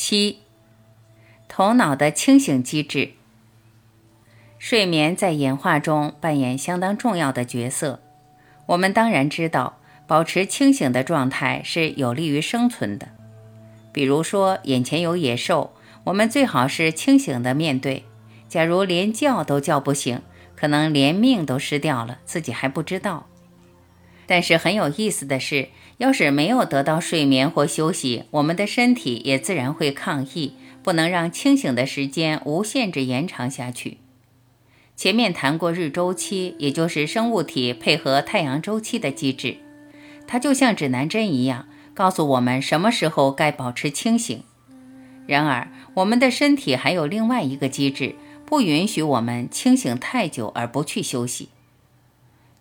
七，头脑的清醒机制。睡眠在演化中扮演相当重要的角色。我们当然知道，保持清醒的状态是有利于生存的。比如说，眼前有野兽，我们最好是清醒的面对。假如连叫都叫不醒，可能连命都失掉了，自己还不知道。但是很有意思的是，要是没有得到睡眠或休息，我们的身体也自然会抗议，不能让清醒的时间无限制延长下去。前面谈过日周期，也就是生物体配合太阳周期的机制，它就像指南针一样，告诉我们什么时候该保持清醒。然而，我们的身体还有另外一个机制，不允许我们清醒太久而不去休息。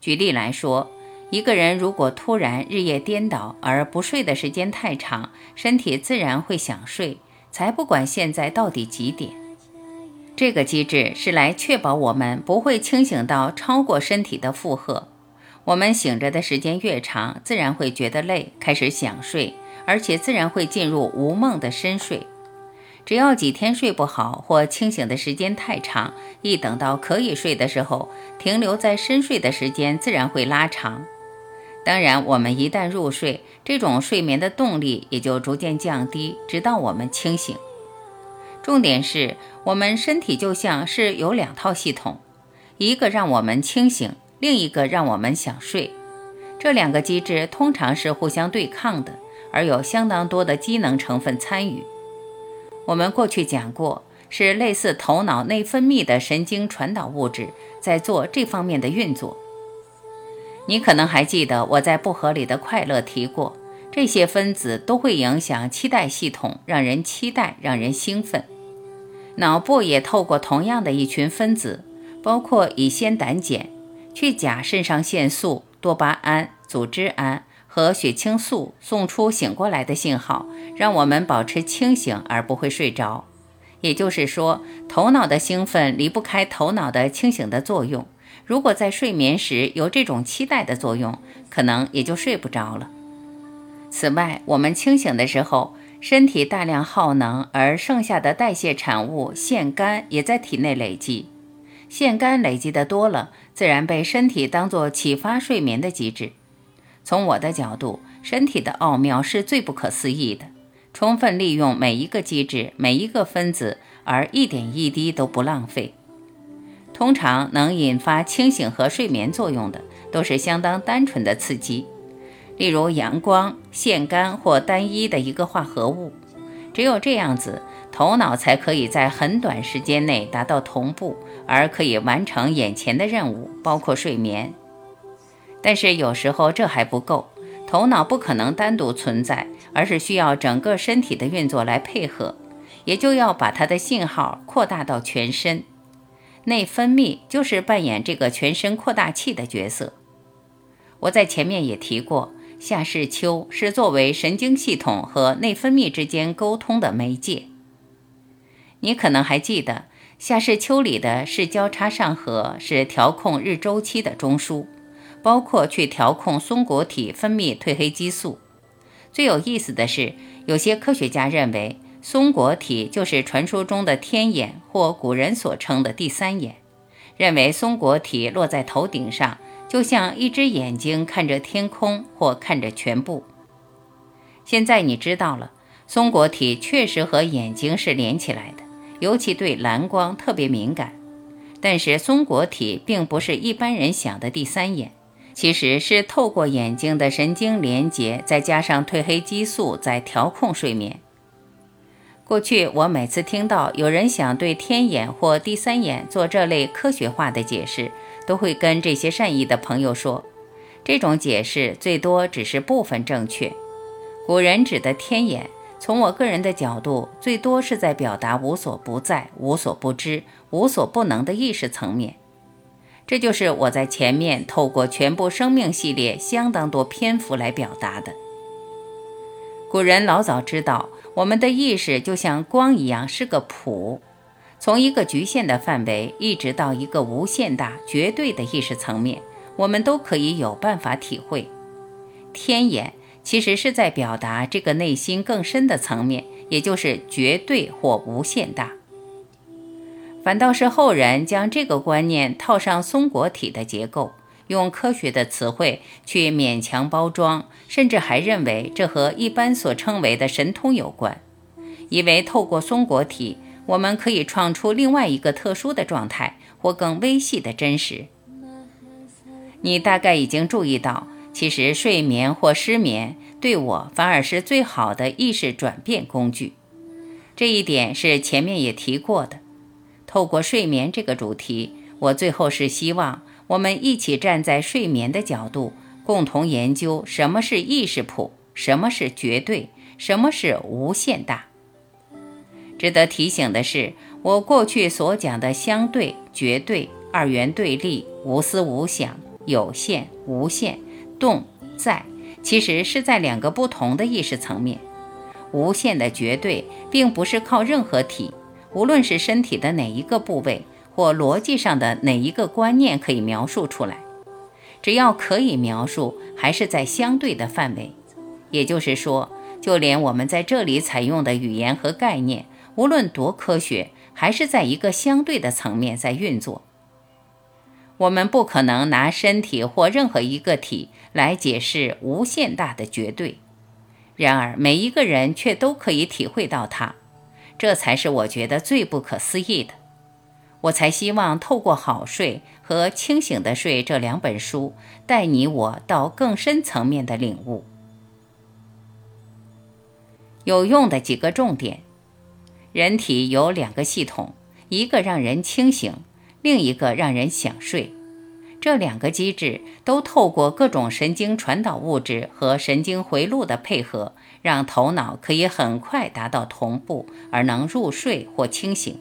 举例来说。一个人如果突然日夜颠倒而不睡的时间太长，身体自然会想睡，才不管现在到底几点。这个机制是来确保我们不会清醒到超过身体的负荷。我们醒着的时间越长，自然会觉得累，开始想睡，而且自然会进入无梦的深睡。只要几天睡不好或清醒的时间太长，一等到可以睡的时候，停留在深睡的时间自然会拉长。当然，我们一旦入睡，这种睡眠的动力也就逐渐降低，直到我们清醒。重点是我们身体就像是有两套系统，一个让我们清醒，另一个让我们想睡。这两个机制通常是互相对抗的，而有相当多的机能成分参与。我们过去讲过，是类似头脑内分泌的神经传导物质在做这方面的运作。你可能还记得我在不合理的快乐提过，这些分子都会影响期待系统，让人期待，让人兴奋。脑部也透过同样的一群分子，包括乙酰胆碱，去甲肾上腺素、多巴胺、组织胺和血清素送出醒过来的信号，让我们保持清醒而不会睡着。也就是说，头脑的兴奋离不开头脑的清醒的作用。如果在睡眠时有这种期待的作用，可能也就睡不着了。此外，我们清醒的时候，身体大量耗能，而剩下的代谢产物腺苷也在体内累积。腺苷累积的多了，自然被身体当作启发睡眠的机制。从我的角度，身体的奥妙是最不可思议的，充分利用每一个机制、每一个分子，而一点一滴都不浪费。通常能引发清醒和睡眠作用的，都是相当单纯的刺激，例如阳光、腺苷或单一的一个化合物。只有这样子，头脑才可以在很短时间内达到同步，而可以完成眼前的任务，包括睡眠。但是有时候这还不够，头脑不可能单独存在，而是需要整个身体的运作来配合，也就要把它的信号扩大到全身。内分泌就是扮演这个全身扩大器的角色。我在前面也提过，夏视丘是作为神经系统和内分泌之间沟通的媒介。你可能还记得，夏视丘里的视交叉上核是调控日周期的中枢，包括去调控松果体分泌褪黑激素。最有意思的是，有些科学家认为。松果体就是传说中的天眼，或古人所称的第三眼。认为松果体落在头顶上，就像一只眼睛看着天空或看着全部。现在你知道了，松果体确实和眼睛是连起来的，尤其对蓝光特别敏感。但是松果体并不是一般人想的第三眼，其实是透过眼睛的神经连接，再加上褪黑激素在调控睡眠。过去，我每次听到有人想对天眼或第三眼做这类科学化的解释，都会跟这些善意的朋友说，这种解释最多只是部分正确。古人指的天眼，从我个人的角度，最多是在表达无所不在、无所不知、无所不能的意识层面。这就是我在前面透过全部生命系列相当多篇幅来表达的。古人老早知道。我们的意识就像光一样，是个谱，从一个局限的范围，一直到一个无限大、绝对的意识层面，我们都可以有办法体会。天眼其实是在表达这个内心更深的层面，也就是绝对或无限大。反倒是后人将这个观念套上松果体的结构，用科学的词汇去勉强包装，甚至还认为这和一般所称为的神通有关，以为透过松果体，我们可以创出另外一个特殊的状态或更微细的真实。你大概已经注意到，其实睡眠或失眠对我反而是最好的意识转变工具。这一点是前面也提过的。透过睡眠这个主题，我最后是希望我们一起站在睡眠的角度，共同研究什么是意识谱，什么是绝对，什么是无限大。值得提醒的是，我过去所讲的相对、绝对、二元对立、无思无想、有限、无限、动、在，其实是在两个不同的意识层面。无限的绝对，并不是靠任何体。无论是身体的哪一个部位，或逻辑上的哪一个观念可以描述出来，只要可以描述，还是在相对的范围。也就是说，就连我们在这里采用的语言和概念，无论多科学，还是在一个相对的层面在运作。我们不可能拿身体或任何一个体来解释无限大的绝对，然而每一个人却都可以体会到它。这才是我觉得最不可思议的，我才希望透过《好睡》和《清醒的睡》这两本书，带你我到更深层面的领悟。有用的几个重点：人体有两个系统，一个让人清醒，另一个让人想睡。这两个机制都透过各种神经传导物质和神经回路的配合。让头脑可以很快达到同步，而能入睡或清醒。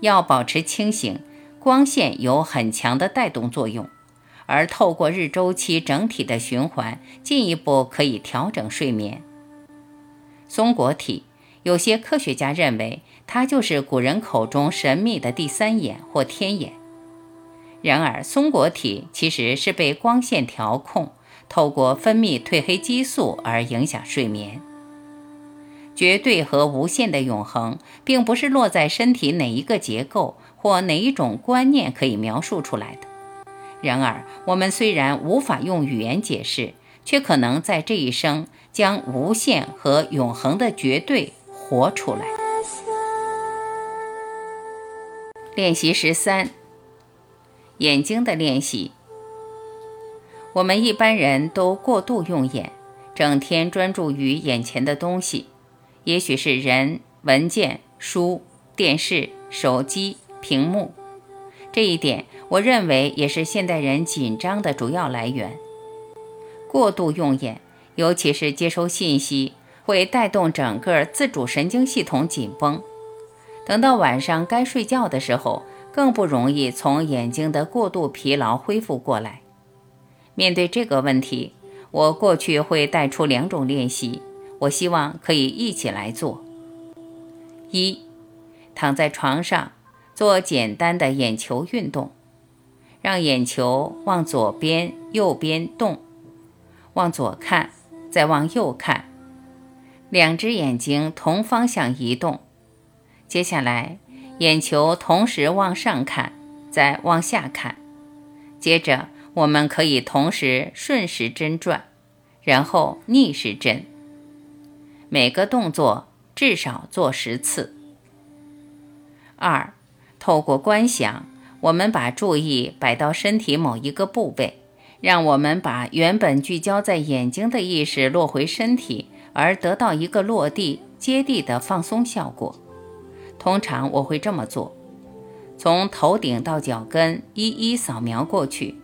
要保持清醒，光线有很强的带动作用，而透过日周期整体的循环，进一步可以调整睡眠。松果体，有些科学家认为它就是古人口中神秘的第三眼或天眼。然而，松果体其实是被光线调控。透过分泌褪黑激素而影响睡眠。绝对和无限的永恒，并不是落在身体哪一个结构或哪一种观念可以描述出来的。然而，我们虽然无法用语言解释，却可能在这一生将无限和永恒的绝对活出来。练习十三：眼睛的练习。我们一般人都过度用眼，整天专注于眼前的东西，也许是人、文件、书、电视、手机、屏幕。这一点，我认为也是现代人紧张的主要来源。过度用眼，尤其是接收信息，会带动整个自主神经系统紧绷。等到晚上该睡觉的时候，更不容易从眼睛的过度疲劳恢复过来。面对这个问题，我过去会带出两种练习，我希望可以一起来做。一，躺在床上做简单的眼球运动，让眼球往左边、右边动，往左看，再往右看，两只眼睛同方向移动。接下来，眼球同时往上看，再往下看，接着。我们可以同时顺时针转，然后逆时针。每个动作至少做十次。二，透过观想，我们把注意摆到身体某一个部位，让我们把原本聚焦在眼睛的意识落回身体，而得到一个落地接地的放松效果。通常我会这么做：从头顶到脚跟一一扫描过去。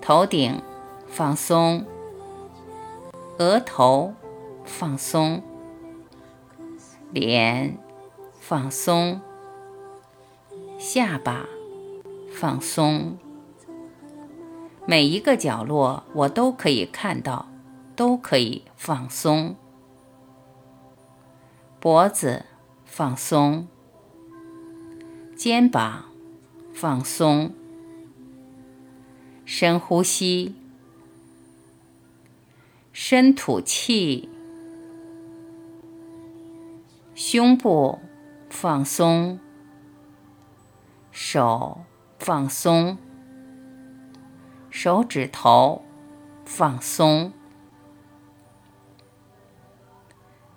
头顶放松，额头放松，脸放松，下巴放松，每一个角落我都可以看到，都可以放松。脖子放松，肩膀放松。深呼吸，深吐气，胸部放松，手放松，手指头放松，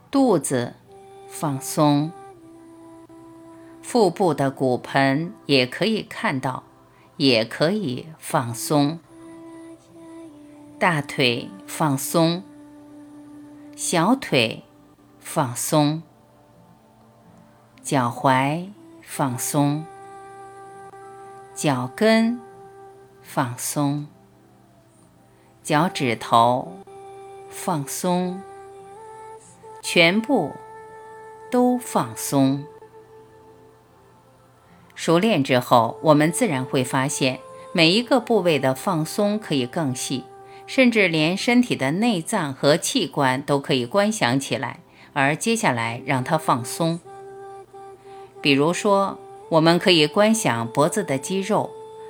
肚子放松，腹部的骨盆也可以看到，也可以放松。大腿放松，小腿放松，脚踝放松，脚跟放松，脚趾头放松，全部都放松。熟练之后，我们自然会发现每一个部位的放松可以更细。甚至连身体的内脏和器官都可以观想起来，而接下来让它放松。比如说，我们可以观想脖子的肌肉、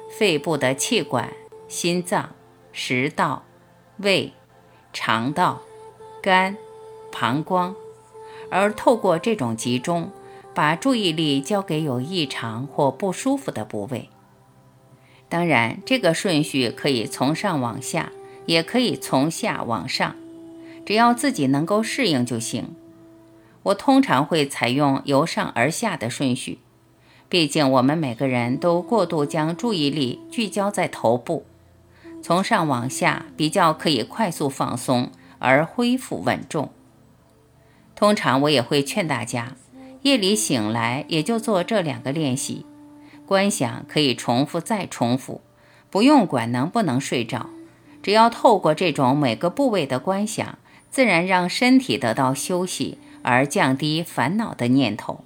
肺部的气管、心脏、食道、胃、肠道、肝、膀胱，而透过这种集中，把注意力交给有异常或不舒服的部位。当然，这个顺序可以从上往下。也可以从下往上，只要自己能够适应就行。我通常会采用由上而下的顺序，毕竟我们每个人都过度将注意力聚焦在头部，从上往下比较可以快速放松而恢复稳重。通常我也会劝大家，夜里醒来也就做这两个练习，观想可以重复再重复，不用管能不能睡着。只要透过这种每个部位的观想，自然让身体得到休息，而降低烦恼的念头。